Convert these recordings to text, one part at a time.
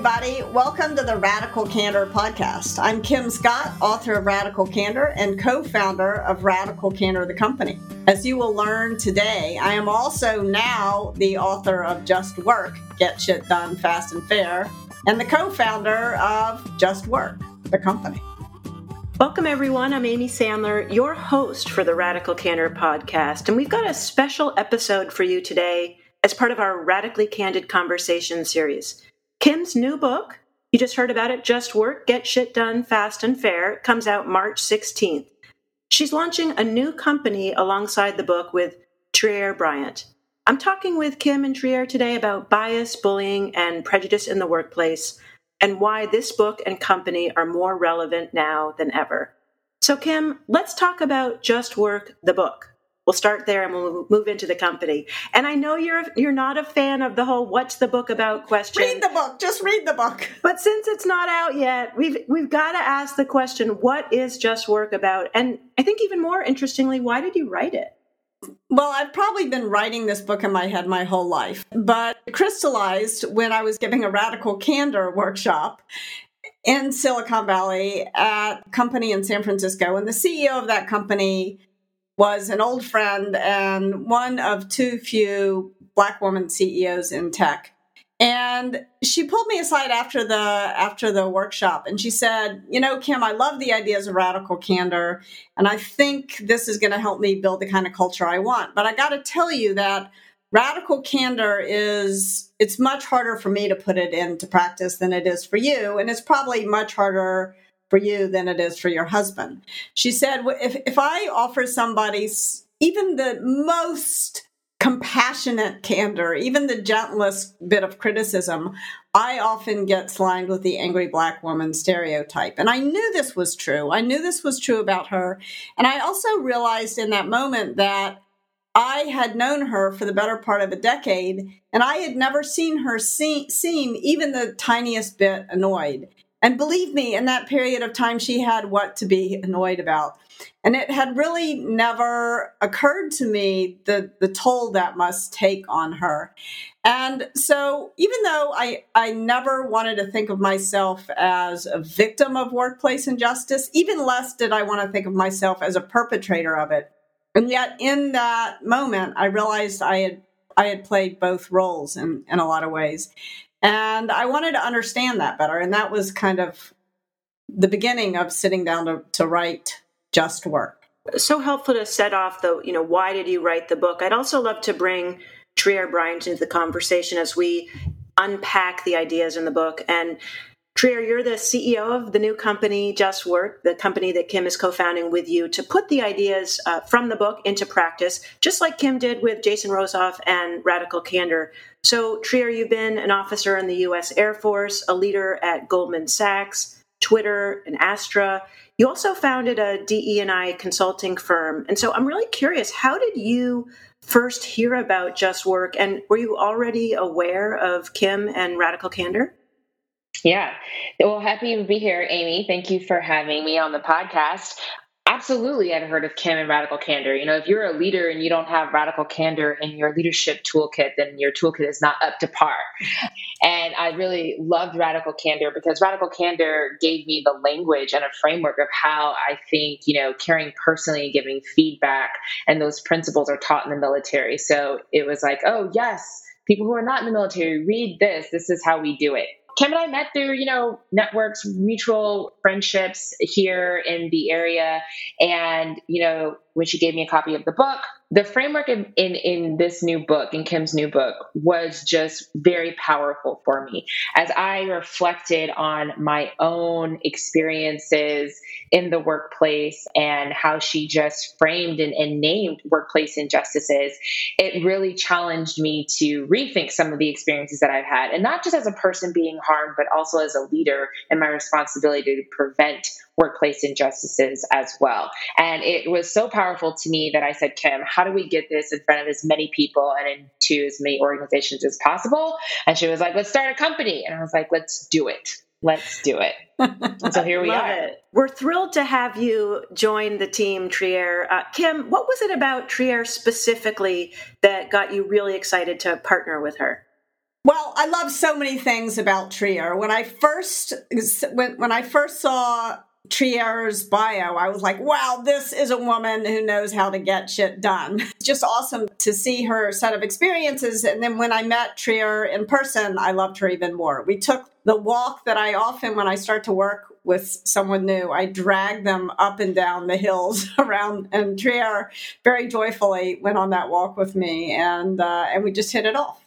everybody. Welcome to the Radical Candor podcast. I'm Kim Scott, author of Radical Candor and co founder of Radical Candor, the company. As you will learn today, I am also now the author of Just Work Get Shit Done Fast and Fair, and the co founder of Just Work, the company. Welcome, everyone. I'm Amy Sandler, your host for the Radical Candor podcast, and we've got a special episode for you today as part of our Radically Candid Conversation series. Kim's new book, you just heard about it, Just Work, Get Shit Done Fast and Fair, comes out March 16th. She's launching a new company alongside the book with Trier Bryant. I'm talking with Kim and Trier today about bias, bullying, and prejudice in the workplace, and why this book and company are more relevant now than ever. So, Kim, let's talk about Just Work, the book. We'll start there and we'll move into the company. And I know you're you're not a fan of the whole "What's the book about?" question. Read the book. Just read the book. But since it's not out yet, we've we've got to ask the question: What is Just Work about? And I think even more interestingly, why did you write it? Well, I've probably been writing this book in my head my whole life, but it crystallized when I was giving a radical candor workshop in Silicon Valley at a company in San Francisco. And the CEO of that company was an old friend and one of too few black woman CEOs in tech. And she pulled me aside after the after the workshop and she said, "You know, Kim, I love the ideas of radical candor and I think this is going to help me build the kind of culture I want. But I got to tell you that radical candor is it's much harder for me to put it into practice than it is for you and it's probably much harder for you than it is for your husband. She said, if, if I offer somebody even the most compassionate candor, even the gentlest bit of criticism, I often get slimed with the angry black woman stereotype. And I knew this was true. I knew this was true about her. And I also realized in that moment that I had known her for the better part of a decade, and I had never seen her see- seem even the tiniest bit annoyed. And believe me, in that period of time, she had what to be annoyed about. And it had really never occurred to me the, the toll that must take on her. And so, even though I, I never wanted to think of myself as a victim of workplace injustice, even less did I want to think of myself as a perpetrator of it. And yet, in that moment, I realized I had I had played both roles in, in a lot of ways. And I wanted to understand that better. And that was kind of the beginning of sitting down to, to write Just Work. So helpful to set off the, you know, why did you write the book? I'd also love to bring Trier Bryant into the conversation as we unpack the ideas in the book. And Trier, you're the CEO of the new company, Just Work, the company that Kim is co founding with you to put the ideas uh, from the book into practice, just like Kim did with Jason Rosoff and Radical Candor. So, Trier, you've been an officer in the U.S. Air Force, a leader at Goldman Sachs, Twitter, and Astra. You also founded a DE&I consulting firm. And so I'm really curious, how did you first hear about Just Work? And were you already aware of Kim and Radical Candor? Yeah. Well, happy to be here, Amy. Thank you for having me on the podcast. Absolutely, I've heard of Kim and Radical Candor. You know, if you're a leader and you don't have Radical Candor in your leadership toolkit, then your toolkit is not up to par. And I really loved Radical Candor because Radical Candor gave me the language and a framework of how I think, you know, caring personally and giving feedback and those principles are taught in the military. So it was like, oh, yes, people who are not in the military, read this. This is how we do it. Kim and I met through, you know, networks, mutual friendships here in the area. And, you know, when she gave me a copy of the book, the framework in, in, in this new book, in Kim's new book, was just very powerful for me as I reflected on my own experiences in the workplace and how she just framed and, and named workplace injustices. It really challenged me to rethink some of the experiences that I've had, and not just as a person being harmed, but also as a leader and my responsibility to prevent workplace injustices as well. And it was so powerful to me that I said, Kim, how do we get this in front of as many people and into as many organizations as possible? And she was like, let's start a company. And I was like, let's do it. Let's do it. so here we are. It. We're thrilled to have you join the team, Trier. Uh, Kim, what was it about Trier specifically that got you really excited to partner with her? Well, I love so many things about Trier. When I first when when I first saw Trier's bio, I was like, wow, this is a woman who knows how to get shit done. It's just awesome to see her set of experiences. And then when I met Trier in person, I loved her even more. We took the walk that I often, when I start to work with someone new, I drag them up and down the hills around. And Trier very joyfully went on that walk with me, and uh, and we just hit it off.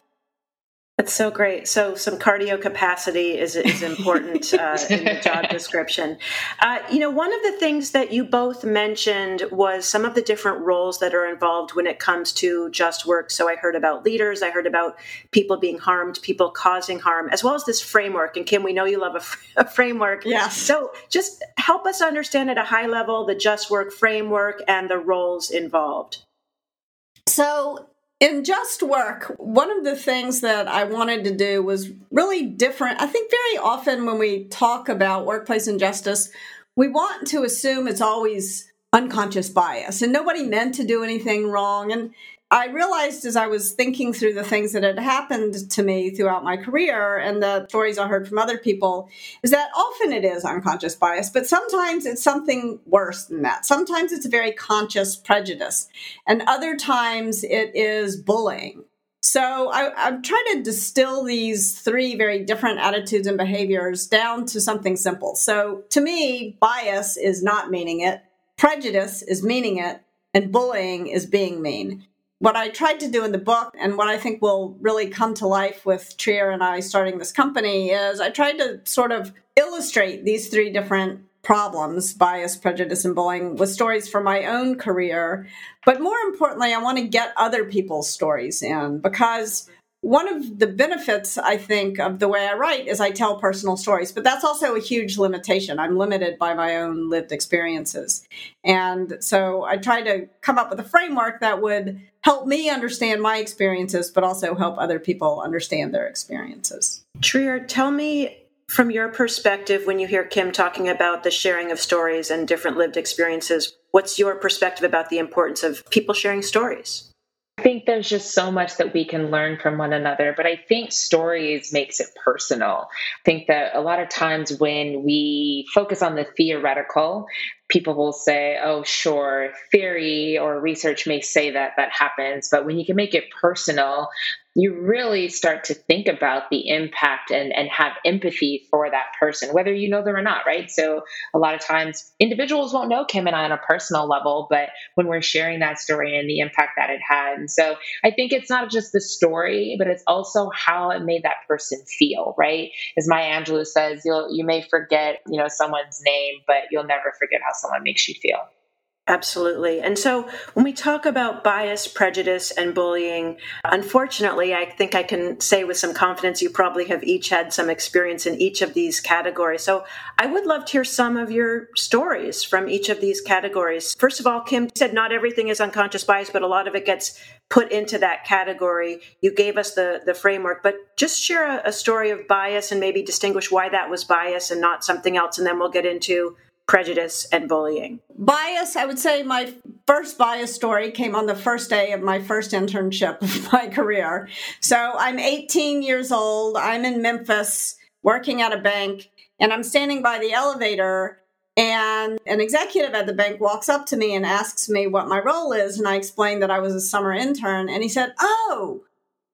That's so great. So, some cardio capacity is, is important uh, in the job description. Uh, you know, one of the things that you both mentioned was some of the different roles that are involved when it comes to just work. So, I heard about leaders, I heard about people being harmed, people causing harm, as well as this framework. And Kim, we know you love a, a framework. Yes. So, just help us understand at a high level the just work framework and the roles involved. So, in Just Work, one of the things that I wanted to do was really different. I think very often when we talk about workplace injustice, we want to assume it's always unconscious bias and nobody meant to do anything wrong. And I realized as I was thinking through the things that had happened to me throughout my career and the stories I heard from other people is that often it is unconscious bias, but sometimes it's something worse than that. Sometimes it's a very conscious prejudice, and other times it is bullying. So I, am trying to distill these three very different attitudes and behaviors down to something simple. So to me, bias is not meaning it, prejudice is meaning it, and bullying is being mean what I tried to do in the book and what I think will really come to life with Trier and I starting this company is I tried to sort of illustrate these three different problems bias, prejudice, and bullying with stories from my own career. But more importantly, I want to get other people's stories in because one of the benefits i think of the way i write is i tell personal stories but that's also a huge limitation i'm limited by my own lived experiences and so i try to come up with a framework that would help me understand my experiences but also help other people understand their experiences. Trier tell me from your perspective when you hear kim talking about the sharing of stories and different lived experiences what's your perspective about the importance of people sharing stories I think there's just so much that we can learn from one another, but I think stories makes it personal. I think that a lot of times when we focus on the theoretical, people will say, oh, sure, theory or research may say that that happens. But when you can make it personal, you really start to think about the impact and, and have empathy for that person, whether you know them or not, right? So a lot of times individuals won't know Kim and I on a personal level, but when we're sharing that story and the impact that it had. And so I think it's not just the story, but it's also how it made that person feel, right? As Maya Angelou says, you'll you may forget, you know, someone's name, but you'll never forget how someone makes you feel. Absolutely. And so when we talk about bias, prejudice, and bullying, unfortunately, I think I can say with some confidence you probably have each had some experience in each of these categories. So I would love to hear some of your stories from each of these categories. First of all, Kim said not everything is unconscious bias, but a lot of it gets put into that category. You gave us the, the framework, but just share a, a story of bias and maybe distinguish why that was bias and not something else. And then we'll get into prejudice and bullying? Bias, I would say my first bias story came on the first day of my first internship of my career. So I'm 18 years old. I'm in Memphis working at a bank, and I'm standing by the elevator. And an executive at the bank walks up to me and asks me what my role is. And I explained that I was a summer intern. And he said, Oh,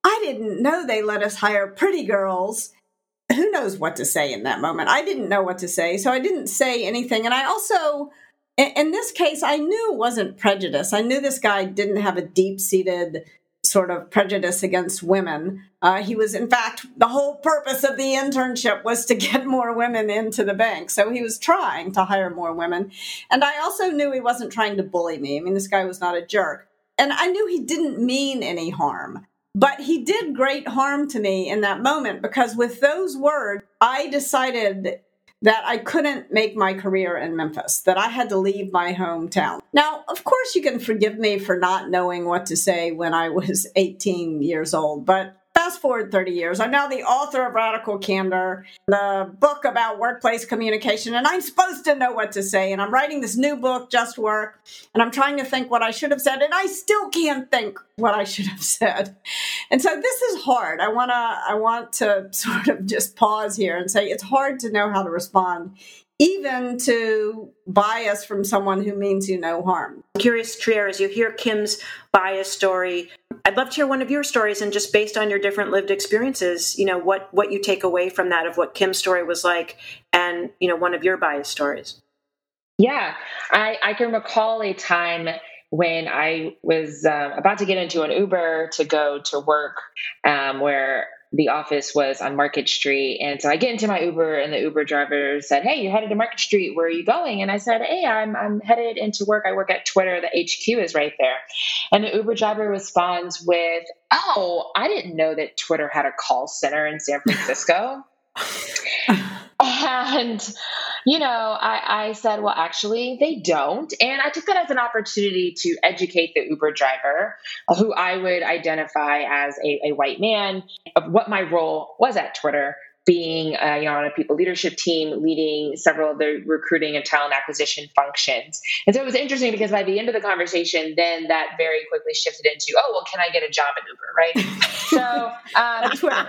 I didn't know they let us hire pretty girls who knows what to say in that moment? I didn't know what to say, so I didn't say anything. And I also, in this case, I knew it wasn't prejudice. I knew this guy didn't have a deep seated sort of prejudice against women. Uh, he was, in fact, the whole purpose of the internship was to get more women into the bank. So he was trying to hire more women. And I also knew he wasn't trying to bully me. I mean, this guy was not a jerk. And I knew he didn't mean any harm. But he did great harm to me in that moment because with those words, I decided that I couldn't make my career in Memphis, that I had to leave my hometown. Now, of course, you can forgive me for not knowing what to say when I was 18 years old, but fast forward 30 years, I'm now the author of Radical Candor, the book about workplace communication, and I'm supposed to know what to say. And I'm writing this new book, Just Work, and I'm trying to think what I should have said, and I still can't think what I should have said. And so this is hard. I want to I want to sort of just pause here and say it's hard to know how to respond even to bias from someone who means you no harm. I'm curious, Trier, as you hear Kim's bias story, I'd love to hear one of your stories and just based on your different lived experiences, you know, what what you take away from that of what Kim's story was like and, you know, one of your bias stories. Yeah, I, I can recall a time when I was uh, about to get into an Uber to go to work, um, where the office was on Market Street. And so I get into my Uber, and the Uber driver said, Hey, you're headed to Market Street. Where are you going? And I said, Hey, I'm, I'm headed into work. I work at Twitter. The HQ is right there. And the Uber driver responds with, Oh, I didn't know that Twitter had a call center in San Francisco. and you know I, I said well actually they don't. And i took that as an opportunity to educate the uber driver who i would identify as a, a white man of what my role was at twitter being uh, you know on a people leadership team leading several of the recruiting and talent acquisition functions. And so it was interesting because by the end of the conversation then that very quickly shifted into oh well can i get a job at uber? Right? So um, twitter.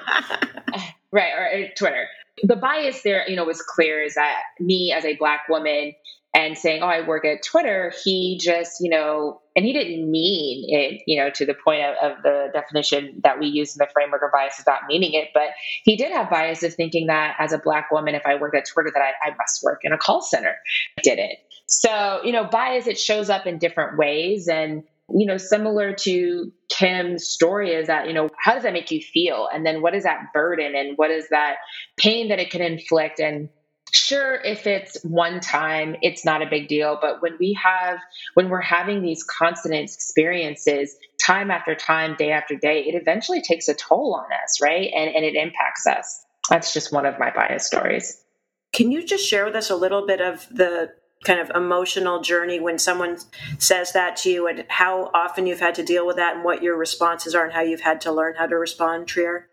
right or, or twitter the bias there, you know, was clear is that me as a black woman and saying, "Oh, I work at Twitter," he just, you know, and he didn't mean it, you know, to the point of, of the definition that we use in the framework of bias is not meaning it, but he did have bias of thinking that as a black woman, if I worked at Twitter, that I, I must work in a call center. I didn't. So, you know, bias it shows up in different ways, and you know, similar to Kim's story is that, you know, how does that make you feel? And then what is that burden and what is that pain that it can inflict? And sure, if it's one time, it's not a big deal. But when we have, when we're having these constant experiences, time after time, day after day, it eventually takes a toll on us, right? And, and it impacts us. That's just one of my bias stories. Can you just share with us a little bit of the kind of emotional journey when someone says that to you and how often you've had to deal with that and what your responses are and how you've had to learn how to respond, Trier?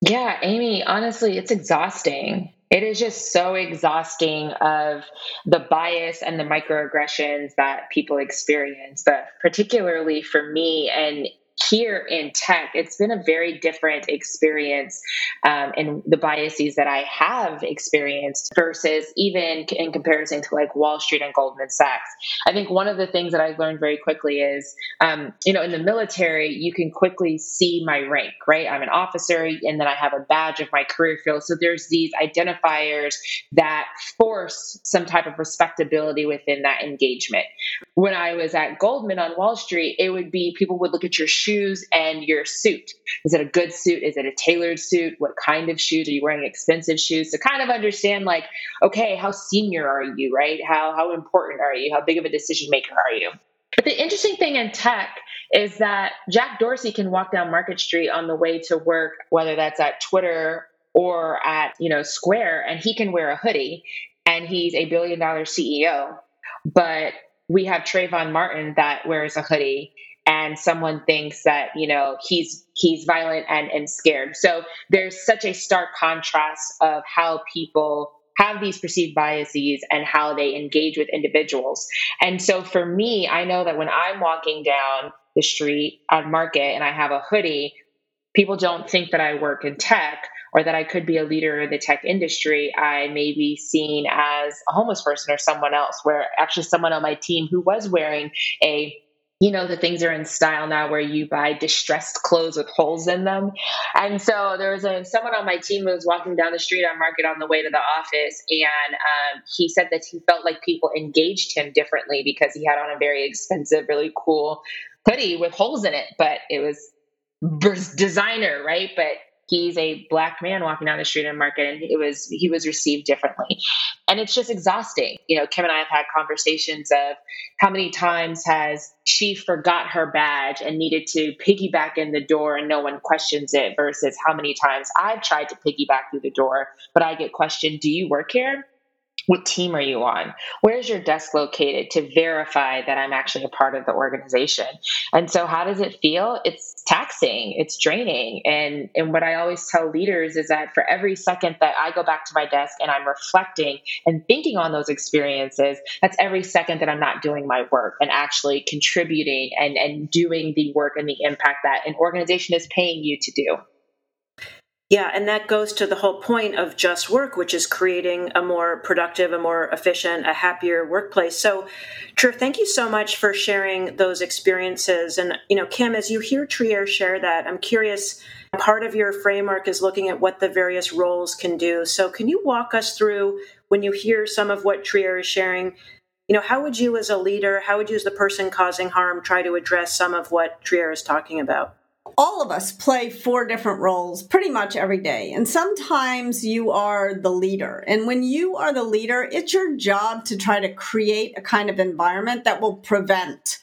Yeah, Amy, honestly, it's exhausting. It is just so exhausting of the bias and the microaggressions that people experience, but particularly for me and here in tech, it's been a very different experience um, in the biases that I have experienced versus even in comparison to like Wall Street and Goldman Sachs. I think one of the things that I learned very quickly is, um, you know, in the military, you can quickly see my rank, right? I'm an officer and then I have a badge of my career field. So there's these identifiers that force some type of respectability within that engagement. When I was at Goldman on Wall Street, it would be people would look at your shoes and your suit. Is it a good suit? Is it a tailored suit? What kind of shoes? Are you wearing expensive shoes? To kind of understand, like, okay, how senior are you, right? How, how important are you? How big of a decision maker are you? But the interesting thing in tech is that Jack Dorsey can walk down Market Street on the way to work, whether that's at Twitter or at, you know, Square, and he can wear a hoodie and he's a billion dollar CEO. But we have Trayvon Martin that wears a hoodie and someone thinks that you know he's he's violent and and scared. So there's such a stark contrast of how people have these perceived biases and how they engage with individuals. And so for me i know that when i'm walking down the street on market and i have a hoodie people don't think that i work in tech or that I could be a leader in the tech industry, I may be seen as a homeless person or someone else, where actually someone on my team who was wearing a you know the things are in style now where you buy distressed clothes with holes in them. And so there was a someone on my team who was walking down the street on market on the way to the office and um, he said that he felt like people engaged him differently because he had on a very expensive really cool hoodie with holes in it but it was designer right? But he's a black man walking down the street in market and it was he was received differently. And it's just exhausting. You know kim and i have had conversations of how many times has she forgot her badge and needed to piggyback in the door and no one questions it versus how many times i've tried to piggyback through the door but i get questioned do you work here what team are you on? Where's your desk located to verify that I'm actually a part of the organization? And so how does it feel? It's taxing, it's draining. And and what I always tell leaders is that for every second that I go back to my desk and I'm reflecting and thinking on those experiences, that's every second that I'm not doing my work and actually contributing and, and doing the work and the impact that an organization is paying you to do. Yeah, and that goes to the whole point of just work, which is creating a more productive, a more efficient, a happier workplace. So, Trier, thank you so much for sharing those experiences. And, you know, Kim, as you hear Trier share that, I'm curious, part of your framework is looking at what the various roles can do. So, can you walk us through when you hear some of what Trier is sharing? You know, how would you as a leader, how would you as the person causing harm try to address some of what Trier is talking about? All of us play four different roles pretty much every day. And sometimes you are the leader. And when you are the leader, it's your job to try to create a kind of environment that will prevent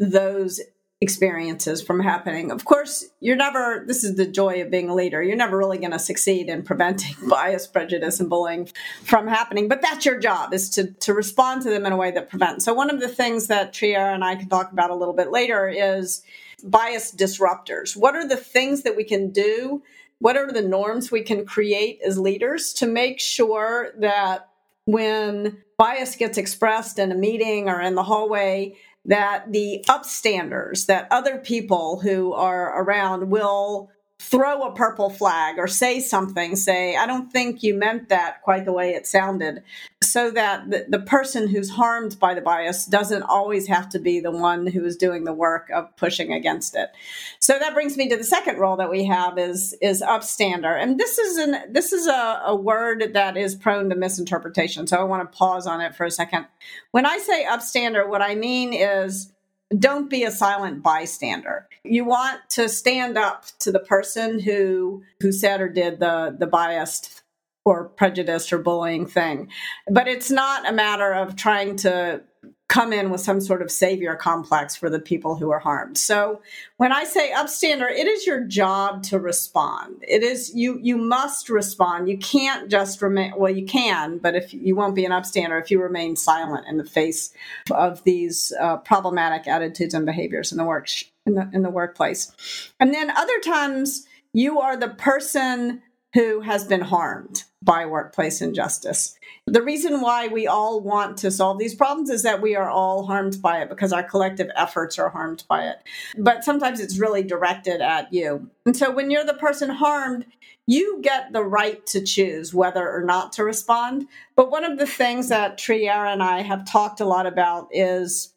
those experiences from happening. Of course, you're never, this is the joy of being a leader, you're never really going to succeed in preventing bias, prejudice, and bullying from happening. But that's your job, is to, to respond to them in a way that prevents. So, one of the things that Trier and I can talk about a little bit later is bias disruptors. What are the things that we can do? What are the norms we can create as leaders to make sure that when bias gets expressed in a meeting or in the hallway, that the upstanders, that other people who are around will throw a purple flag or say something, say, I don't think you meant that quite the way it sounded, so that the, the, person who's harmed by the bias doesn't always have to be the one who is doing the work of pushing against it. So that brings me to the second role that we have is is upstander. And this is an this is a, a word that is prone to misinterpretation. So I want to pause on it for a second. When I say upstander, what I mean is don't be a silent bystander. You want to stand up to the person who who said or did the the biased or prejudiced or bullying thing. But it's not a matter of trying to come in with some sort of savior complex for the people who are harmed. So when I say upstander, it is your job to respond. It is you you must respond. You can't just remain well you can, but if you won't be an upstander if you remain silent in the face of these uh, problematic attitudes and behaviors in the work in the in the workplace. And then other times you are the person who has been harmed by workplace injustice. The reason why we all want to solve these problems is that we are all harmed by it because our collective efforts are harmed by it. But sometimes it's really directed at you. And so when you're the person harmed, you get the right to choose whether or not to respond. But one of the things that Trier and I have talked a lot about is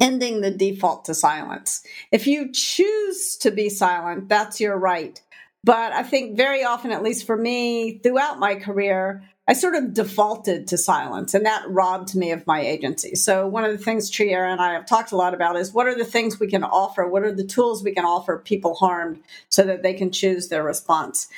ending the default to silence. If you choose to be silent, that's your right. But I think very often, at least for me, throughout my career, I sort of defaulted to silence and that robbed me of my agency. So, one of the things Trier and I have talked a lot about is what are the things we can offer? What are the tools we can offer people harmed so that they can choose their response?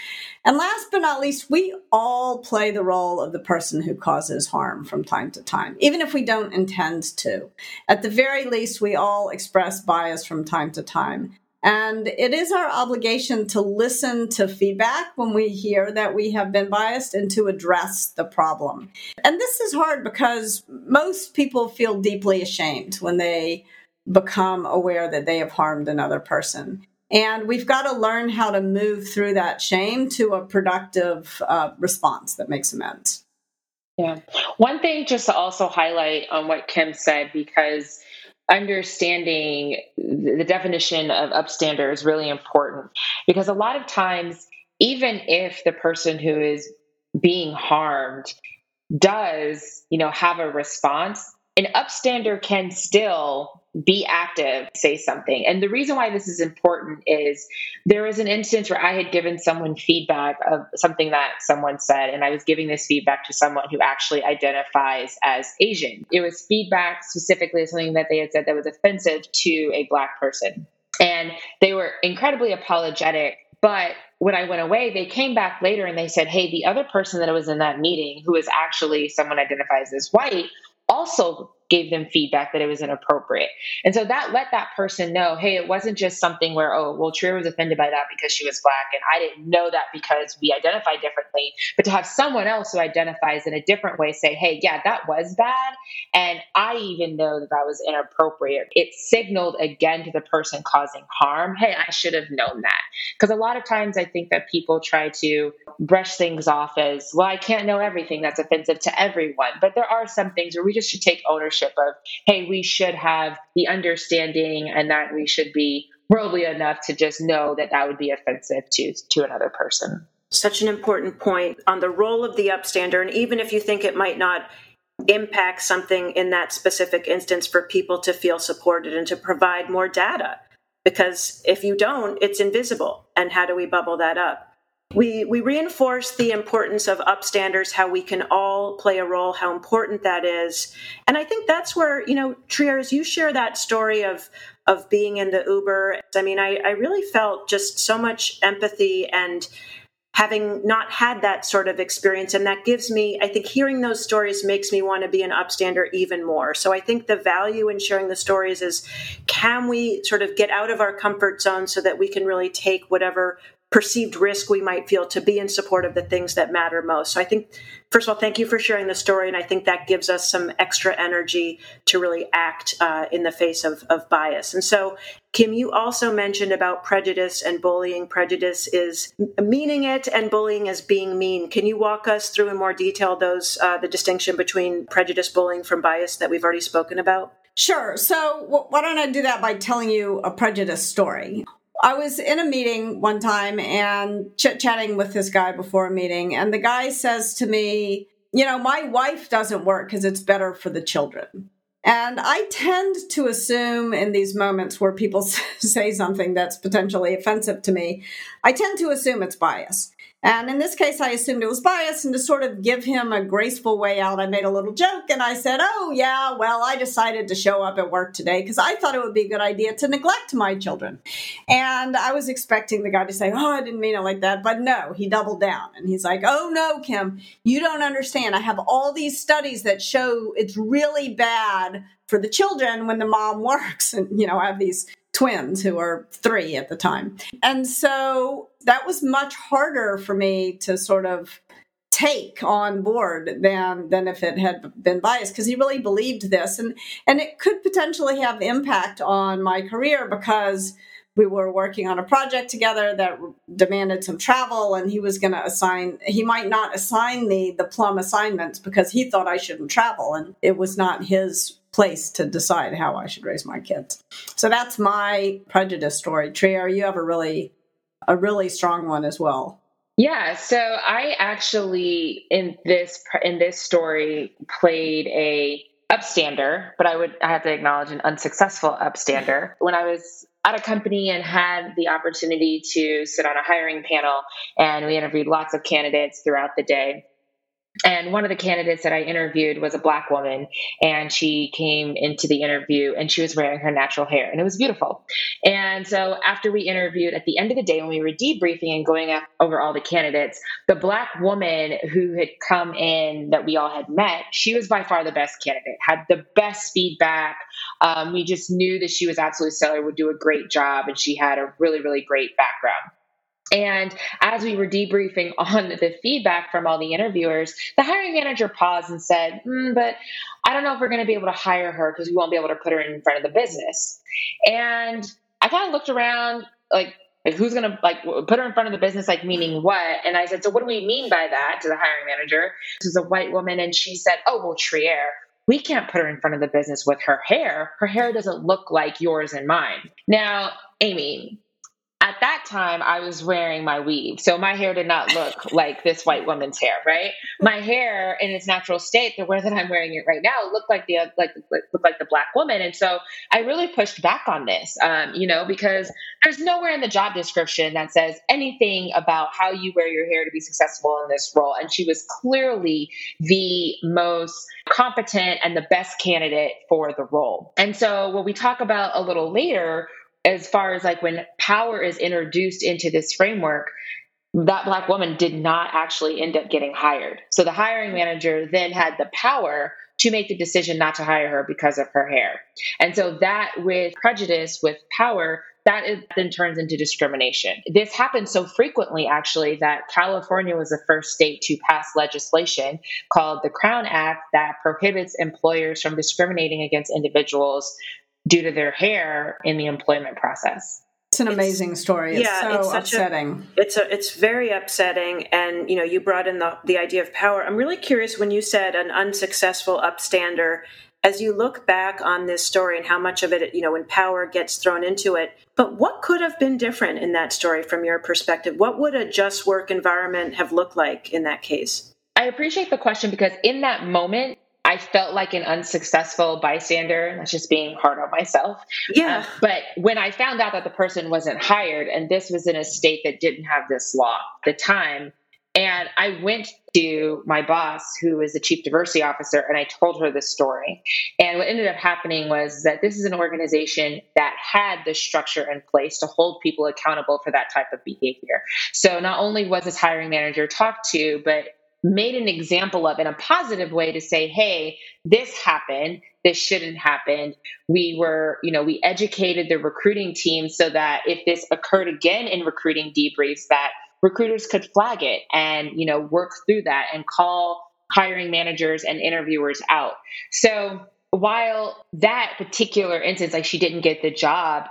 And last but not least, we all play the role of the person who causes harm from time to time, even if we don't intend to. At the very least, we all express bias from time to time. And it is our obligation to listen to feedback when we hear that we have been biased and to address the problem. And this is hard because most people feel deeply ashamed when they become aware that they have harmed another person. And we've got to learn how to move through that shame to a productive uh, response that makes amends. Yeah. One thing just to also highlight on what Kim said, because understanding the definition of upstander is really important because a lot of times, even if the person who is being harmed does, you know, have a response, an upstander can still be active, say something. And the reason why this is important is there was an instance where I had given someone feedback of something that someone said, and I was giving this feedback to someone who actually identifies as Asian. It was feedback specifically something that they had said that was offensive to a Black person. And they were incredibly apologetic. But when I went away, they came back later and they said, Hey, the other person that was in that meeting, who is actually someone identifies as white, also gave them feedback that it was inappropriate. And so that let that person know, hey, it wasn't just something where, oh, well, Trier was offended by that because she was black, and I didn't know that because we identify differently. But to have someone else who identifies in a different way say, hey, yeah, that was bad, and I even know that that was inappropriate. It signaled again to the person causing harm, hey, I should have known that. Because a lot of times I think that people try to brush things off as, well, I can't know everything that's offensive to everyone. But there are some things where we just should take ownership of, hey, we should have the understanding and that we should be worldly enough to just know that that would be offensive to to another person. Such an important point on the role of the upstander, and even if you think it might not impact something in that specific instance for people to feel supported and to provide more data because if you don't it's invisible. And how do we bubble that up we we reinforce the importance of upstanders how we can all play a role how important that is. And i think that's where you know trier as you share that story of of being in the uber. I mean i, I really felt just so much empathy and having not had that sort of experience. And that gives me i think hearing those stories makes me want to be an upstander even more. So i think the value in sharing the stories is can we sort of get out of our comfort zone so that we can really take whatever perceived risk we might feel to be in support of the things that matter most. So I think, first of all, thank you for sharing the story. And I think that gives us some extra energy to really act uh, in the face of, of bias. And so, Kim, you also mentioned about prejudice and bullying. Prejudice is meaning it and bullying is being mean. Can you walk us through in more detail those, uh, the distinction between prejudice bullying from bias that we've already spoken about? Sure. So, why don't I do that by telling you a prejudice story? I was in a meeting one time and chit chatting with this guy before a meeting, and the guy says to me, You know, my wife doesn't work because it's better for the children. And I tend to assume in these moments where people say something that's potentially offensive to me, I tend to assume it's bias. And in this case, I assumed it was bias. And to sort of give him a graceful way out, I made a little joke and I said, Oh, yeah, well, I decided to show up at work today because I thought it would be a good idea to neglect my children. And I was expecting the guy to say, Oh, I didn't mean it like that. But no, he doubled down and he's like, Oh, no, Kim, you don't understand. I have all these studies that show it's really bad for the children when the mom works. And, you know, I have these twins who are three at the time. And so that was much harder for me to sort of take on board than than if it had been biased because he really believed this and and it could potentially have impact on my career because we were working on a project together that demanded some travel and he was going to assign he might not assign me the plum assignments because he thought I shouldn't travel and it was not his place to decide how I should raise my kids. So that's my prejudice story. Trier, you have a really a really strong one as well. Yeah, so I actually in this in this story played a upstander, but I would I have to acknowledge an unsuccessful upstander. When I was at a company and had the opportunity to sit on a hiring panel and we interviewed lots of candidates throughout the day. And one of the candidates that I interviewed was a black woman, and she came into the interview and she was wearing her natural hair, and it was beautiful. And so, after we interviewed, at the end of the day, when we were debriefing and going over all the candidates, the black woman who had come in that we all had met, she was by far the best candidate, had the best feedback. Um, we just knew that she was absolutely stellar, would do a great job, and she had a really, really great background. And as we were debriefing on the feedback from all the interviewers, the hiring manager paused and said, mm, But I don't know if we're going to be able to hire her because we won't be able to put her in front of the business. And I kind of looked around like, like who's going to like put her in front of the business like meaning what? And i said so what do we mean by that? to the hiring manager. This is a white woman and she said oh well trier we can't put her in front of the business with her hair. Her hair doesn't look like yours and mine. Now amy at that time I was wearing my weave. So my hair did not look like this white woman's hair, right? My hair in its natural state, the way that I'm wearing it right now, looked like the like looked like the black woman. And so I really pushed back on this, um, you know, because there's nowhere in the job description that says anything about how you wear your hair to be successful in this role. And she was clearly the most competent and the best candidate for the role. And so what we talk about a little later as far as like when power is introduced into this framework, that black woman did not actually end up getting hired. So the hiring manager then had the power to make the decision not to hire her because of her hair. And so that with prejudice, with power, that is, then turns into discrimination. This happens so frequently, actually, that California was the first state to pass legislation called the Crown Act that prohibits employers from discriminating against individuals due to their hair in the employment process. It's an amazing it's, story. It's yeah, so it's upsetting. A, it's a, it's very upsetting. And you know, you brought in the the idea of power. I'm really curious when you said an unsuccessful upstander. As you look back on this story and how much of it, you know, when power gets thrown into it, but what could have been different in that story from your perspective? What would a just work environment have looked like in that case? I appreciate the question because in that moment, I felt like an unsuccessful bystander. That's just being hard on myself. Yeah. Um, but when I found out that the person wasn't hired, and this was in a state that didn't have this law at the time, and I went to my boss, who is the chief diversity officer, and I told her this story. And what ended up happening was that this is an organization that had the structure in place to hold people accountable for that type of behavior. So not only was this hiring manager talked to, but made an example of in a positive way to say, hey, this happened. This shouldn't happen. We were, you know, we educated the recruiting team so that if this occurred again in recruiting debriefs, that recruiters could flag it and, you know, work through that and call hiring managers and interviewers out. So while that particular instance, like she didn't get the job,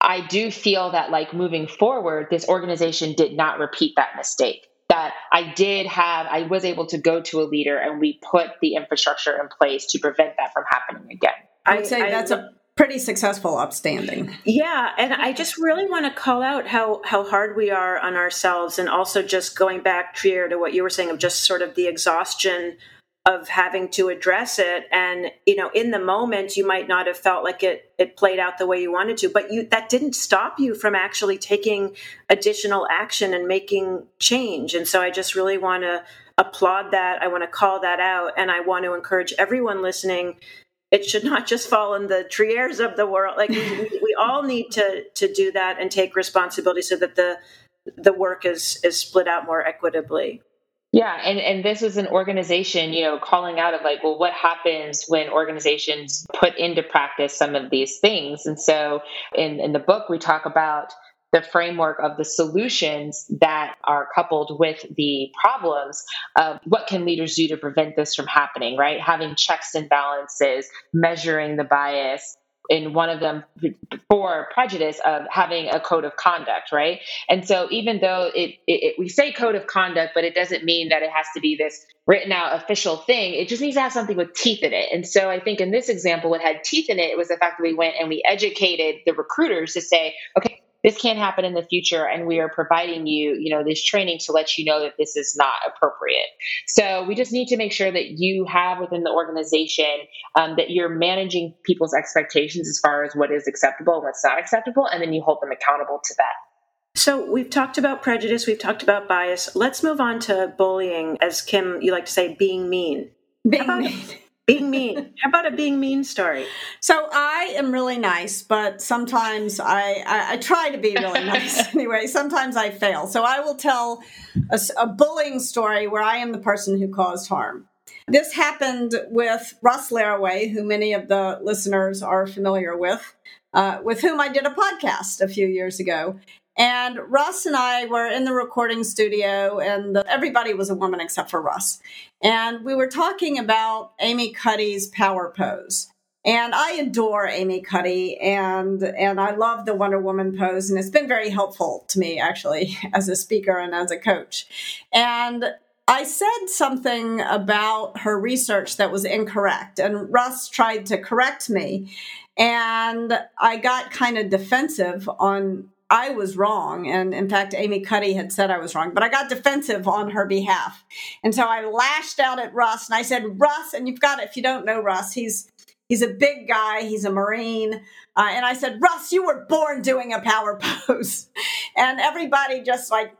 I do feel that like moving forward, this organization did not repeat that mistake that I did have, I was able to go to a leader and we put the infrastructure in place to prevent that from happening again. I would say I, that's I, a pretty successful upstanding. Yeah, and I just really want to call out how how hard we are on ourselves, and also just going back, Trier, to what you were saying of just sort of the exhaustion of having to address it. And you know in the moment you might not have felt like it it played out the way you wanted to but you that didn't stop you from actually taking additional action and making change. And so i just really want to applaud that. I want to call that out and i want to encourage everyone listening. It should not just fall in the triers of the world. Like we, we all need to to do that and take responsibility so that the the work is is split out more equitably yeah, and, and this was an organization, you know, calling out of like, well, what happens when organizations put into practice some of these things? And so in, in the book, we talk about the framework of the solutions that are coupled with the problems of what can leaders do to prevent this from happening, right? Having checks and balances, measuring the bias, in one of them for prejudice of having a code of conduct, right? And so even though it, it, it, we say code of conduct, but it doesn't mean that it has to be this written out official thing. It just needs to have something with teeth in it. And so I think in this example, what had teeth in it, it was the fact that we went and we educated the recruiters to say, okay, this can't happen in the future and we are providing you you know this training to let you know that this is not appropriate. So we just need to make sure that you have within the organization um, that you're managing people's expectations as far as what is acceptable and what's not acceptable and then you hold them accountable to that. So we've talked about prejudice we've talked about bias. Let's move on to bullying as kim you like to say being mean. Being mean being mean. How about a being mean story? So I am really nice, but sometimes I, I, I try to be really nice anyway. Sometimes I fail. So I will tell a, a, bullying story where I am the person who caused harm. This happened with Russ Laraway, who many of the listeners are familiar with, uh, with whom I did a podcast a few years ago. And Russ and I were in the recording studio, and the, everybody was a woman except for Russ. And we were talking about Amy Cuddy's power pose. And I adore Amy Cuddy, and and I love the Wonder Woman pose, and it's been very helpful to me actually as a speaker and as a coach. And I said something about her research that was incorrect, and Russ tried to correct me, and I got kind of defensive on I was wrong. And in fact, Amy Cuddy had said I was wrong, but I got defensive on her behalf. And so I lashed out at Russ and I said, Russ, and you've got it. If you don't know Russ, he's he's a big guy. He's a Marine. Uh, and I said, Russ, you were born doing a power pose. And everybody just like,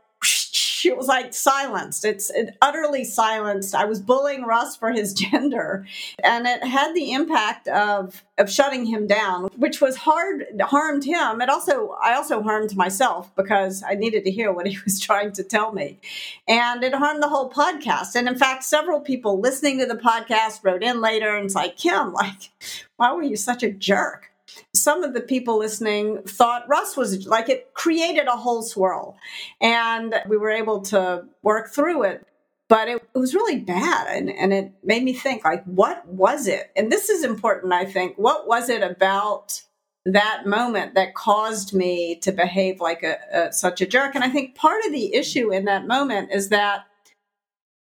it was like silenced. It's it utterly silenced. I was bullying Russ for his gender, and it had the impact of of shutting him down, which was hard harmed him. It also I also harmed myself because I needed to hear what he was trying to tell me, and it harmed the whole podcast. And in fact, several people listening to the podcast wrote in later and it's like Kim, like, why were you such a jerk? Some of the people listening thought Russ was like it created a whole swirl. And we were able to work through it. But it, it was really bad. And, and it made me think, like, what was it? And this is important, I think. What was it about that moment that caused me to behave like a, a, such a jerk? And I think part of the issue in that moment is that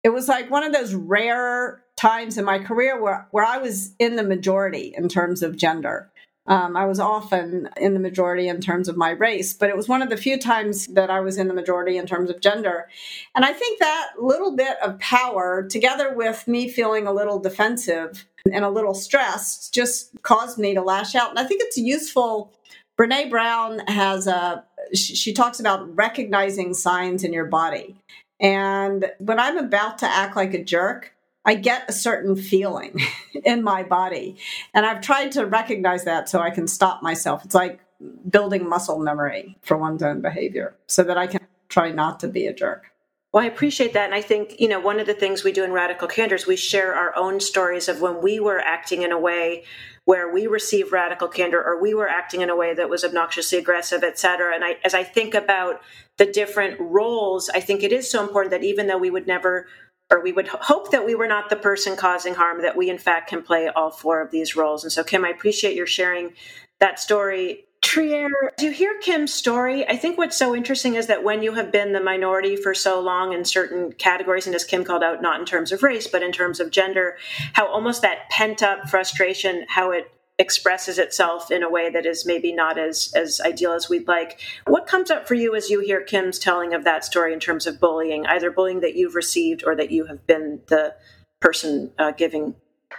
it was like one of those rare times in my career where, where I was in the majority in terms of gender. Um, I was often in the majority in terms of my race, but it was one of the few times that I was in the majority in terms of gender. And I think that little bit of power, together with me feeling a little defensive and a little stressed, just caused me to lash out. And I think it's useful. Brene Brown has a, she talks about recognizing signs in your body. And when I'm about to act like a jerk, I get a certain feeling in my body. And I've tried to recognize that so I can stop myself. It's like building muscle memory for one's own behavior so that I can try not to be a jerk. Well, I appreciate that. And I think, you know, one of the things we do in Radical Candor is we share our own stories of when we were acting in a way where we received radical candor or we were acting in a way that was obnoxiously aggressive, et cetera. And I, as I think about the different roles, I think it is so important that even though we would never or we would hope that we were not the person causing harm, that we in fact can play all four of these roles. And so, Kim, I appreciate your sharing that story. Trier, you hear Kim's story, I think what's so interesting is that when you have been the minority for so long in certain categories, and as Kim called out, not in terms of race, but in terms of gender, how almost that pent up frustration, how it expresses itself in a way that is maybe not as as ideal as we'd like. What comes up for you as you hear Kim's telling of that story in terms of bullying, either bullying that you've received or that you have been the person uh, giving?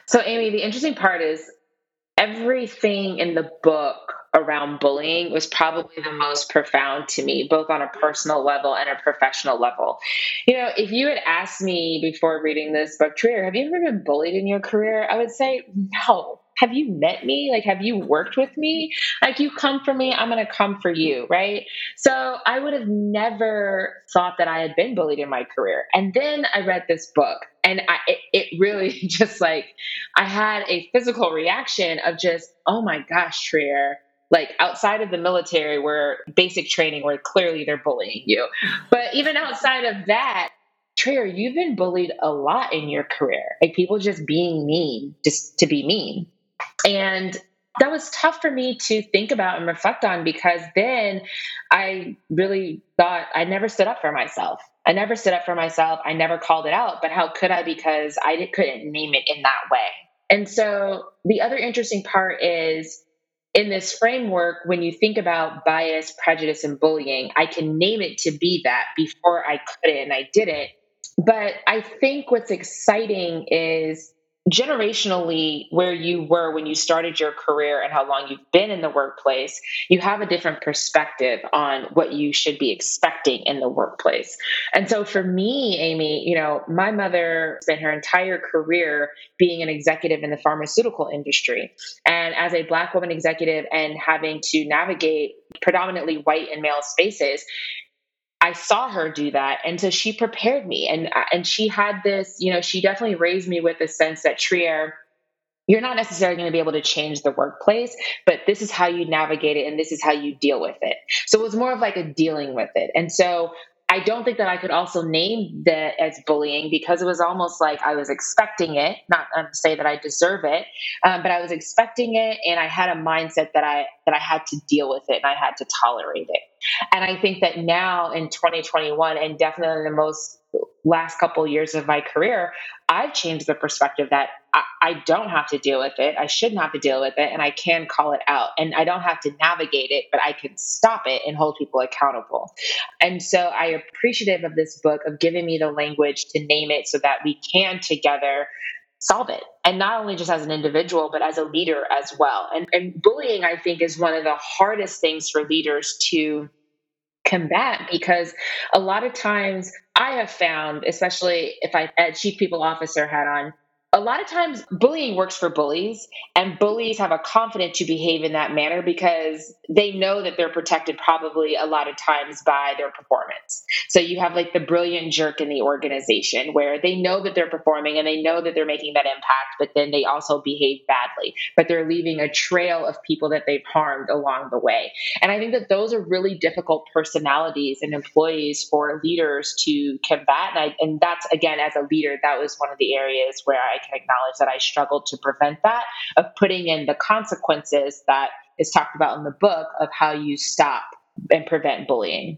So, Amy, the interesting part is everything in the book around bullying was probably the most profound to me, both on a personal level and a professional level. You know, if you had asked me before reading this book, Trier, have you ever been bullied in your career? I would say no have you met me? Like, have you worked with me? Like, you come for me, I'm going to come for you, right? So I would have never thought that I had been bullied in my career. And then I read this book, and I, it, it really just like, I had a physical reaction of just, oh my gosh, Trier, like outside of the military where basic training where clearly they're bullying you but even outside of that Trier, you've been bullied a lot in your career. Like people just being mean, just to be mean. And that was tough for me to think about and reflect on because then I really thought I never stood up for myself. I never stood up for myself. I never called it out, but how could I? Because I couldn't name it in that way. And so the other interesting part is in this framework, when you think about bias, prejudice, and bullying, I can name it to be that before I couldn't and I didn't. But I think what's exciting is generationally where you were when you started your career and how long you've been in the workplace, you have a different perspective on what you should be expecting in the workplace. And so for me, Amy, you know, my mother spent her entire career being an executive in the pharmaceutical industry. And as a black woman executive and having to navigate predominantly white and male spaces, I saw her do that, and so she prepared me, and uh, and she had this, you know, she definitely raised me with a sense that Trier, you're not necessarily going to be able to change the workplace, but this is how you navigate it, and this is how you deal with it. So it was more of like a dealing with it, and so I don't think that I could also name that as bullying because it was almost like I was expecting it, not um, say that I deserve it, um, but I was expecting it, and I had a mindset that I that I had to deal with it and I had to tolerate it. And I think that now in 2021, and definitely in the most last couple years of my career, I've changed the perspective that I, I, don't have to deal with it. I shouldn't have to deal with it, and I can call it out. And I don't have to navigate it, but I can stop it and hold people accountable. And so I appreciative of this book of giving me the language to name it so that we can together solve it and not only just as an individual but as a leader as well and, and bullying i think is one of the hardest things for leaders to combat because a lot of times I have found, especially if I had chief people officer hat on, a lot of times bullying works for bullies and bullies have a confidence to behave in that manner because they know that they're protected probably a lot of times by their performance. So you have like the brilliant jerk in the organization where they know that they're performing and they know that they're making that impact but then they also behave badly. But they're leaving a trail of people that they've harmed along the way. And i think that those are really difficult personalities and employees for leaders to combat and, I, and that's again as a leader that was one of the areas where i can acknowledge that I struggled to prevent that, of putting in the consequences that is talked about in the book of how you stop and prevent bullying.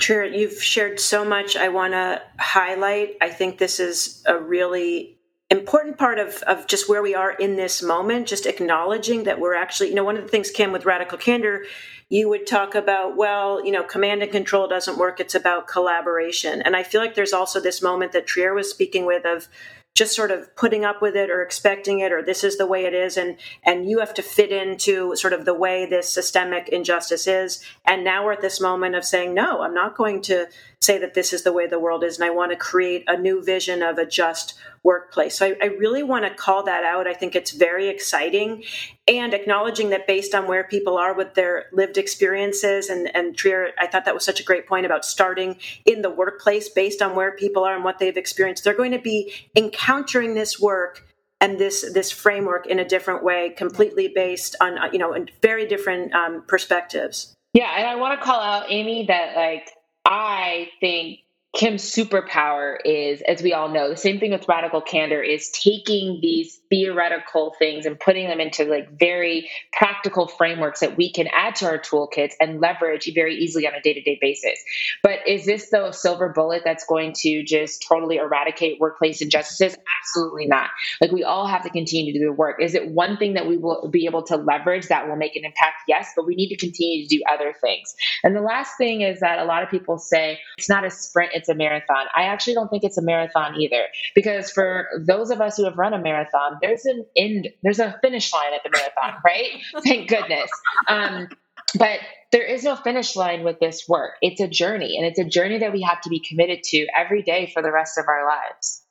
Sure, you've shared so much I want to highlight. I think this is a really important part of, of just where we are in this moment, just acknowledging that we're actually, you know, one of the things, Kim, with Radical Candor, you would talk about, well, you know, command and control doesn't work, it's about collaboration. And I feel like there's also this moment that Trier was speaking with of, just sort of putting up with it or expecting it or this is the way it is and and you have to fit into sort of the way this systemic injustice is. And now we're at this moment of saying no i'm not going to say that this is the way the world is and i want to create a new vision of a just workplace so i, I really want to call that out i think it's very exciting and acknowledging that based on where people are with their lived experiences and and Trier, I thought that was such a great point about starting in the workplace based on where people are and what they've experienced. They're going to be encountering this work and this this framework in a different way, completely based on you know very different um, perspectives. Yeah, and I want to call out Amy that like I think Kim's superpower is, as we all know, the same thing with radical candor is taking these theoretical things and putting them into like very practical frameworks that we can add to our toolkits and leverage very easily on a day-to-day basis. But is this the silver bullet that's going to just totally eradicate workplace injustices? Absolutely not. Like we all have to continue to do the work. Is it one thing that we will be able to leverage that will make an impact? Yes, but we need to continue to do other things. And the last thing is that a lot of people say it's not a sprint, it's a marathon. I actually don't think it's a marathon either, because for those of us who have run a marathon, there's an end, there's a finish line at the marathon, right? Thank goodness. Um, but there is no finish line with this work. It's a journey, and it's a journey that we have to be committed to every day for the rest of our lives.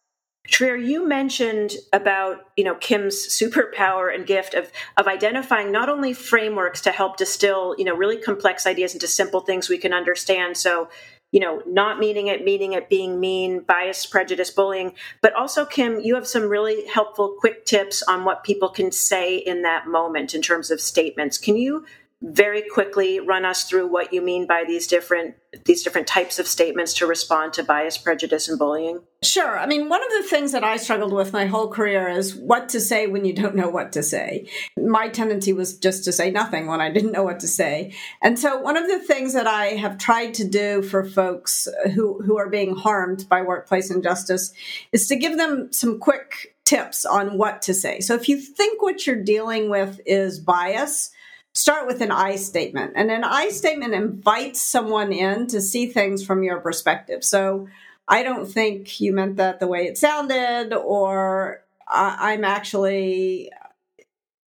Trier, you mentioned about you know Kim's superpower and gift of of identifying not only frameworks to help distill you know really complex ideas into simple things we can understand. So you know, not meaning it, meaning it, being mean, bias, prejudice, bullying. But also, Kim, you have some really helpful, quick tips on what people can say in that moment in terms of statements. Can you very quickly run us through what you mean by these different these different types of statements to respond to bias, prejudice, and bullying? Sure. I mean, one of the things that I struggled with my whole career is what to say when you don't know what to say. My tendency was just to say nothing when I didn't know what to say. And so one of the things that I have tried to do for folks who, who are being harmed by workplace injustice is to give them some quick tips on what to say. So if you think what you're dealing with is bias, start with an I statement. And an I statement invites someone in to see things from your perspective. So I don't think you meant that the way it sounded, or I'm actually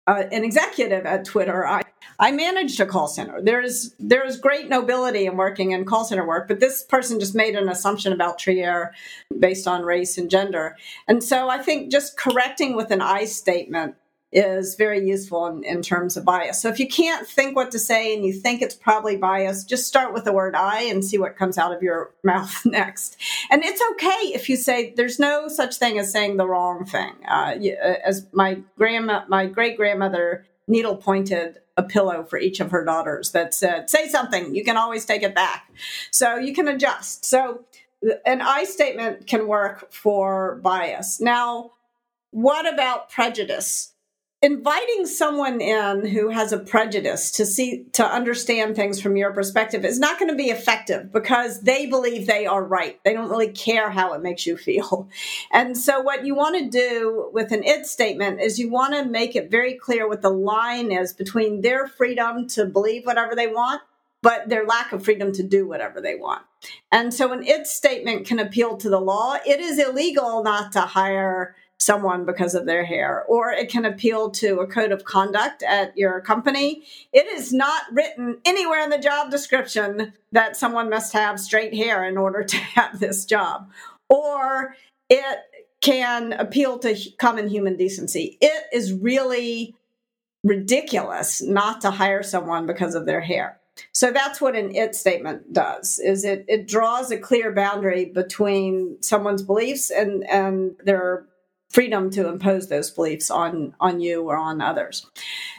uh, an executive at Twitter. I, I managed a call center. There's there's great nobility in working in call center work, but this person just made an assumption about Trier based on race and gender. And so I think just correcting with an I statement is very useful in, in, terms of bias. So if you can't think what to say and you think it's probably bias, just start with the word I and see what comes out of your mouth next. And it's okay if you say there's no such thing as saying the wrong thing. Uh, uh as my grandma, my great grandmother needle pointed a pillow for each of her daughters that said, say something, you can always take it back. So you can adjust. So an I statement can work for bias. Now, what about prejudice? Inviting someone in who has a prejudice to see to understand things from your perspective is not going to be effective because they believe they are right. They don't really care how it makes you feel. And so what you want to do with an it statement is you want to make it very clear what the line is between their freedom to believe whatever they want but their lack of freedom to do whatever they want. And so an it statement can appeal to the law. It is illegal not to hire someone because of their hair, or it can appeal to a code of conduct at your company. It is not written anywhere in the job description that someone must have straight hair in order to have this job. Or it can appeal to common human decency. It is really ridiculous not to hire someone because of their hair. So that's what an it statement does is it it draws a clear boundary between someone's beliefs and and their freedom to impose those beliefs on on you or on others.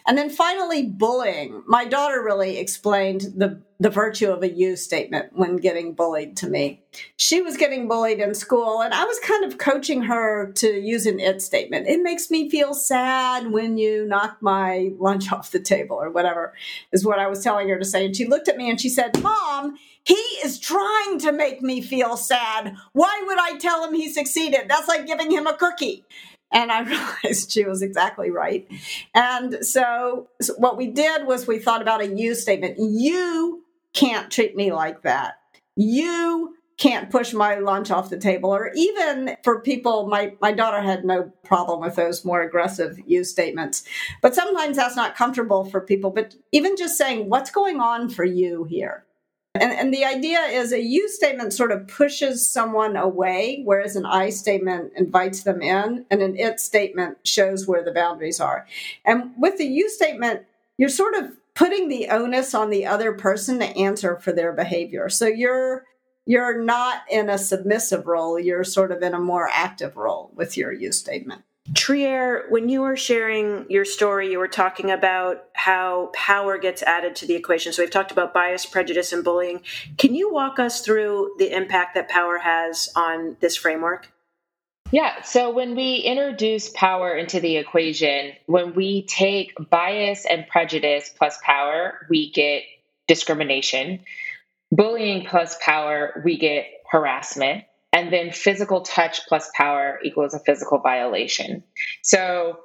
And then finally bullying. My daughter really explained the the virtue of a you statement when getting bullied to me. She was getting bullied in school and I was kind of coaching her to use an it statement. It makes me feel sad when you knock my lunch off the table or whatever is what I was telling her to say. And she looked at me and she said, "Mom, he is trying to make me feel sad. Why would I tell him he succeeded? That's like giving him a cookie. And I realized she was exactly right. And so, so, what we did was we thought about a you statement. You can't treat me like that. You can't push my lunch off the table or even for people my my daughter had no problem with those more aggressive you statements but sometimes that's not comfortable for people but even just saying what's going on for you here and, and the idea is a you statement sort of pushes someone away, whereas an I statement invites them in, and an it statement shows where the boundaries are. And with the you statement, you're sort of putting the onus on the other person to answer for their behavior. So you're you're not in a submissive role, you're sort of in a more active role with your you statement. Trier, when you were sharing your story, you were talking about how power gets added to the equation. So we've talked about bias, prejudice, and bullying. Can you walk us through the impact that power has on this framework? Yeah, so when we introduce power into the equation, when we take bias and prejudice plus power, we get discrimination. Bullying plus power, we get harassment. And then physical touch plus power equals a physical violation. So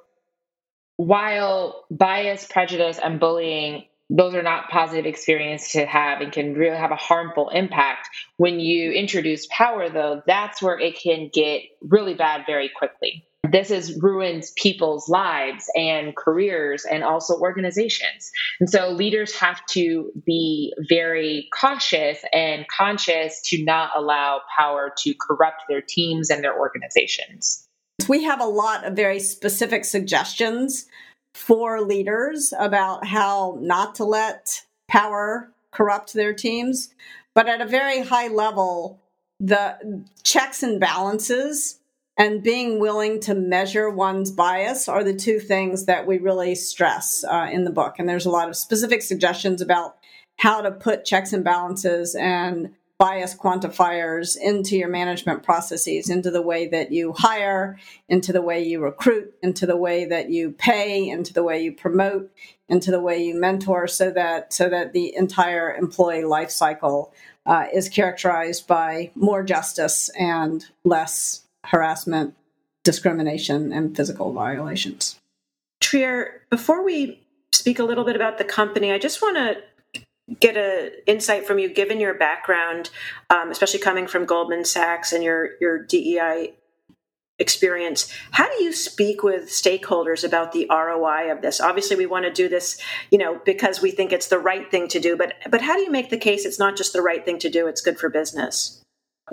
while bias, prejudice, and bullying, those are not positive experiences to have and can really have a harmful impact. When you introduce power, though, that's where it can get really bad very quickly this has ruined people's lives and careers and also organizations. And so leaders have to be very cautious and conscious to not allow power to corrupt their teams and their organizations. We have a lot of very specific suggestions for leaders about how not to let power corrupt their teams. But at a very high level, the checks and balances and being willing to measure one's bias are the two things that we really stress uh, in the book. And there's a lot of specific suggestions about how to put checks and balances and bias quantifiers into your management processes, into the way that you hire, into the way you recruit, into the way that you pay, into the way you promote, into the way you mentor, so that so that the entire employee life cycle uh, is characterized by more justice and less harassment, discrimination, and physical violations. Trier, before we speak a little bit about the company, I just want to get an insight from you, given your background, um, especially coming from Goldman Sachs and your your DEI experience. How do you speak with stakeholders about the ROI of this? Obviously, we want to do this, you know, because we think it's the right thing to do. But but how do you make the case it's not just the right thing to do; it's good for business?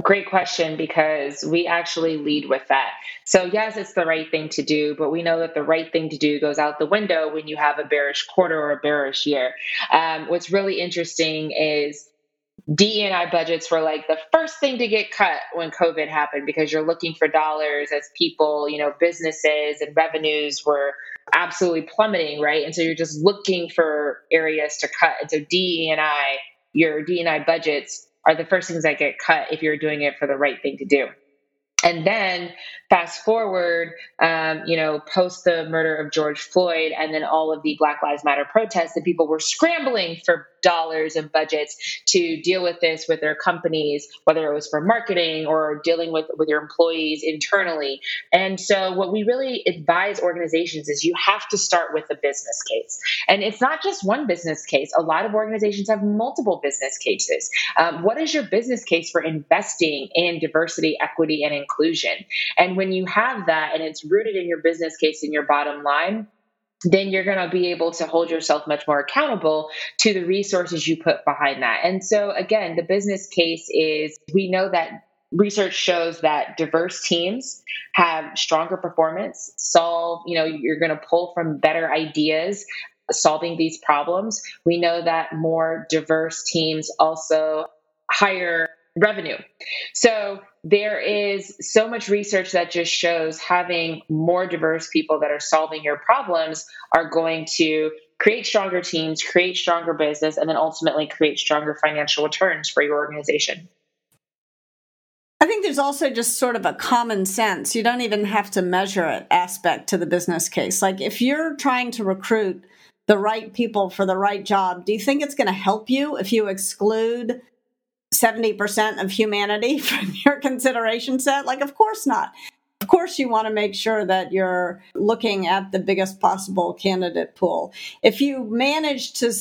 Great question because we actually lead with that. So, yes, it's the right thing to do, but we know that the right thing to do goes out the window when you have a bearish quarter or a bearish year. Um, what's really interesting is DEI budgets were like the first thing to get cut when COVID happened because you're looking for dollars as people, you know, businesses and revenues were absolutely plummeting, right? And so you're just looking for areas to cut. And so DEI, your DEI budgets are the first things that get cut if you're doing it for the right thing to do. And then fast forward, um, you know, post the murder of George Floyd and then all of the Black Lives Matter protests, that people were scrambling for dollars and budgets to deal with this with their companies, whether it was for marketing or dealing with, with your employees internally. And so, what we really advise organizations is you have to start with a business case. And it's not just one business case, a lot of organizations have multiple business cases. Um, what is your business case for investing in diversity, equity, and inclusion? And when you have that and it's rooted in your business case and your bottom line, then you're going to be able to hold yourself much more accountable to the resources you put behind that. And so, again, the business case is we know that research shows that diverse teams have stronger performance, solve, you know, you're going to pull from better ideas solving these problems. We know that more diverse teams also higher revenue. So there is so much research that just shows having more diverse people that are solving your problems are going to create stronger teams, create stronger business, and then ultimately create stronger financial returns for your organization. I think there's also just sort of a common sense. You don't even have to measure it aspect to the business case. Like if you're trying to recruit the right people for the right job, do you think it's going to help you if you exclude 70% of humanity from your consideration set? Like, of course not. Of course, you want to make sure that you're looking at the biggest possible candidate pool. If you manage to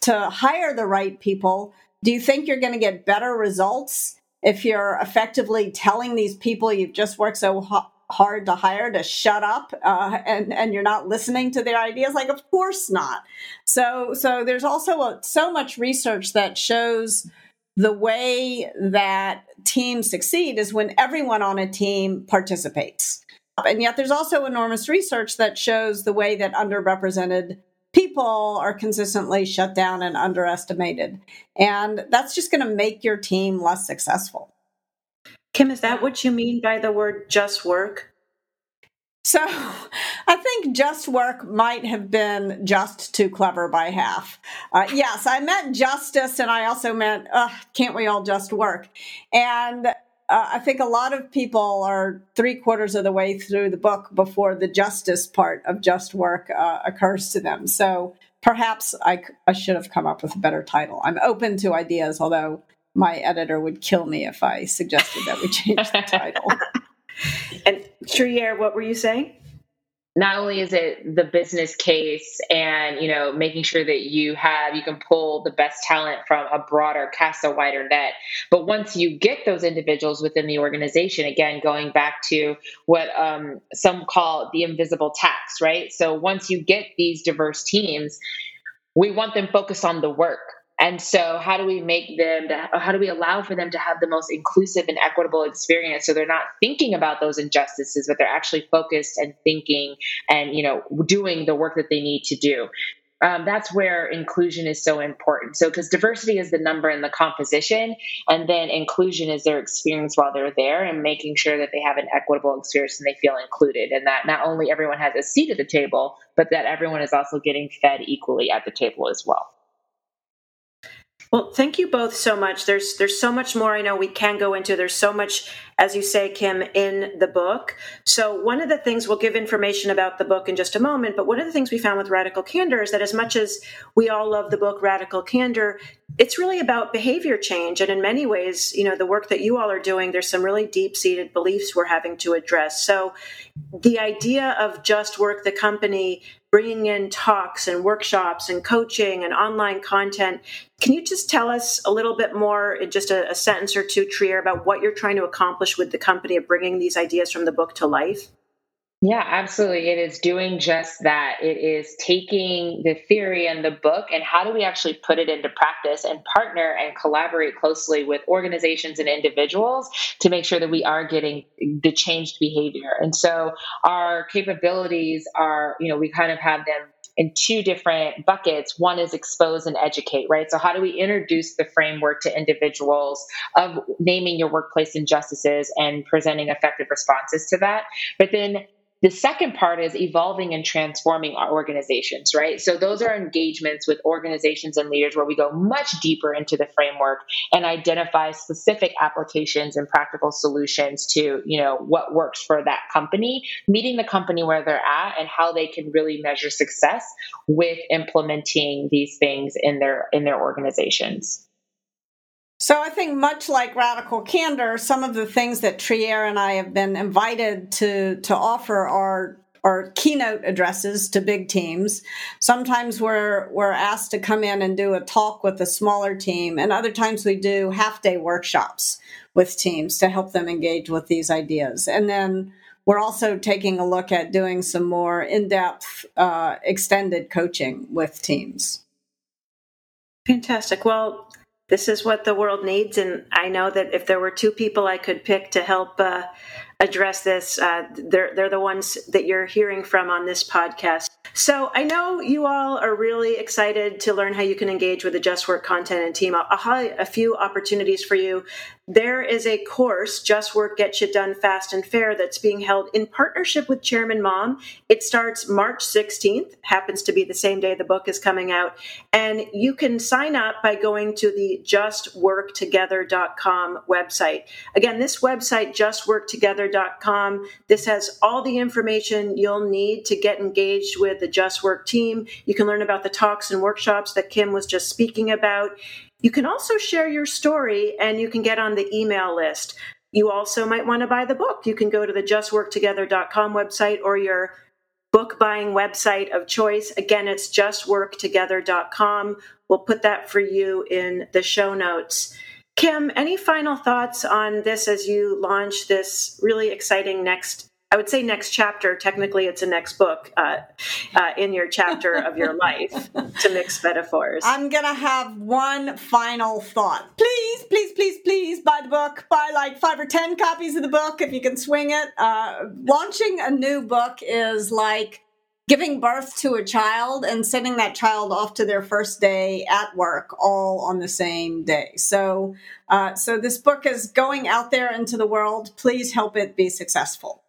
to hire the right people, do you think you're going to get better results if you're effectively telling these people you've just worked so hard to hire to shut up uh, and and you're not listening to their ideas? Like, of course not. So so there's also a, so much research that shows the way that teams succeed is when everyone on a team participates. And yet, there's also enormous research that shows the way that underrepresented people are consistently shut down and underestimated. And that's just going to make your team less successful. Kim, is that what you mean by the word just work? So I think just work might have been just too clever by half. Uh, yes, I meant justice, and I also meant, uh, can't we all just work? And uh, I think a lot of people are three quarters of the way through the book before the justice part of just work uh, occurs to them. So perhaps I, I should have come up with a better title. I'm open to ideas, although my editor would kill me if I suggested that we change the title. And Trier, what were you saying? Not only is it the business case and you know making sure that you have you can pull the best talent from a broader cast a wider net, but once you get those individuals within the organization, again going back to what um, some call the invisible tax, right? So once you get these diverse teams, we want them focused on the work and so, how do we make them, how do we allow for them to have the most inclusive and equitable experience so they're not thinking about those injustices, but they're actually focused and thinking and, you know, doing the work that they need to do? Um, that's where inclusion is so important. So, because diversity is the number in the composition, and then inclusion is their experience while they're there and making sure that they have an equitable experience and they feel included, and that not only everyone has a seat at the table, but that everyone is also getting fed equally at the table as well. Well, thank you both so much. There's there's so much more I know we can go into. There's so much, as you say, Kim, in the book. So one of the things we'll give information about the book in just a moment, but one of the things we found with Radical Candor is that as much as we all love the book Radical Candor, it's really about behavior change. And in many ways, you know, the work that you all are doing, there's some really deep-seated beliefs we're having to address. So the idea of just work the company bringing in talks and workshops and coaching and online content. Can you just tell us a little bit more, in just a, a sentence or two, Trier, about what you're trying to accomplish with the company of bringing these ideas from the book to life? Yeah, absolutely. It is doing just that. It is taking the theory and the book and how do we actually put it into practice and partner and collaborate closely with organizations and individuals to make sure that we are getting the changed behavior. And so our capabilities are, you know, we kind of have them in two different buckets. One is expose and educate, right? So, how do we introduce the framework to individuals of naming your workplace injustices and presenting effective responses to that? But then the second part is evolving and transforming our organizations, right? So those are engagements with organizations and leaders where we go much deeper into the framework and identify specific applications and practical solutions to, you know, what works for that company, meeting the company where they're at and how they can really measure success with implementing these things in their in their organizations. So I think much like radical candor, some of the things that Trier and I have been invited to to offer are are keynote addresses to big teams. Sometimes we're we're asked to come in and do a talk with a smaller team, and other times we do half day workshops with teams to help them engage with these ideas. And then we're also taking a look at doing some more in depth, uh, extended coaching with teams. Fantastic. Well, this is what the world needs. And I know that if there were two people I could pick to help uh, address this, uh, they're, they're the ones that you're hearing from on this podcast. So I know you all are really excited to learn how you can engage with the Just Work content and team. I'll, I'll highlight a few opportunities for you there is a course, Just Work Gets You Done Fast and Fair, that's being held in partnership with Chairman Mom. It starts March 16th, happens to be the same day the book is coming out. And you can sign up by going to the justworktogether.com website. Again, this website, justworktogether.com, this has all the information you'll need to get engaged with the Just Work team. You can learn about the talks and workshops that Kim was just speaking about. You can also share your story and you can get on the email list. You also might want to buy the book. You can go to the justworktogether.com website or your book buying website of choice. Again, it's justworktogether.com. We'll put that for you in the show notes. Kim, any final thoughts on this as you launch this really exciting next I would say next chapter. Technically, it's a next book uh, uh, in your chapter of your life to mix metaphors. I'm going to have one final thought. Please, please, please, please buy the book. Buy like five or 10 copies of the book if you can swing it. Uh, launching a new book is like giving birth to a child and sending that child off to their first day at work all on the same day. So, uh, so this book is going out there into the world. Please help it be successful.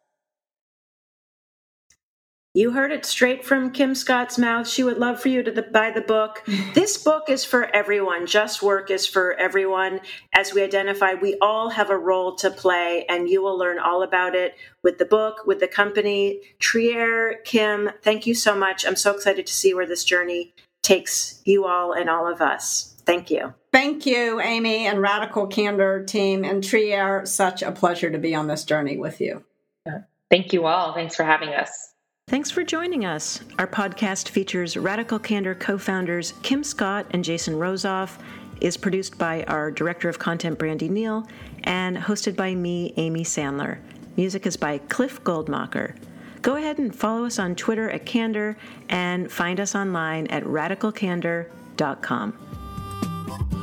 You heard it straight from Kim Scott's mouth. She would love for you to the, buy the book. this book is for everyone. Just Work is for everyone. As we identified, we all have a role to play, and you will learn all about it with the book, with the company. Trier, Kim, thank you so much. I'm so excited to see where this journey takes you all and all of us. Thank you. Thank you, Amy and Radical Candor team and Trier. Such a pleasure to be on this journey with you. Thank you all. Thanks for having us. Thanks for joining us. Our podcast features Radical Candor co founders Kim Scott and Jason Rosoff, is produced by our Director of Content, Brandi Neal, and hosted by me, Amy Sandler. Music is by Cliff Goldmacher. Go ahead and follow us on Twitter at Candor and find us online at radicalcandor.com.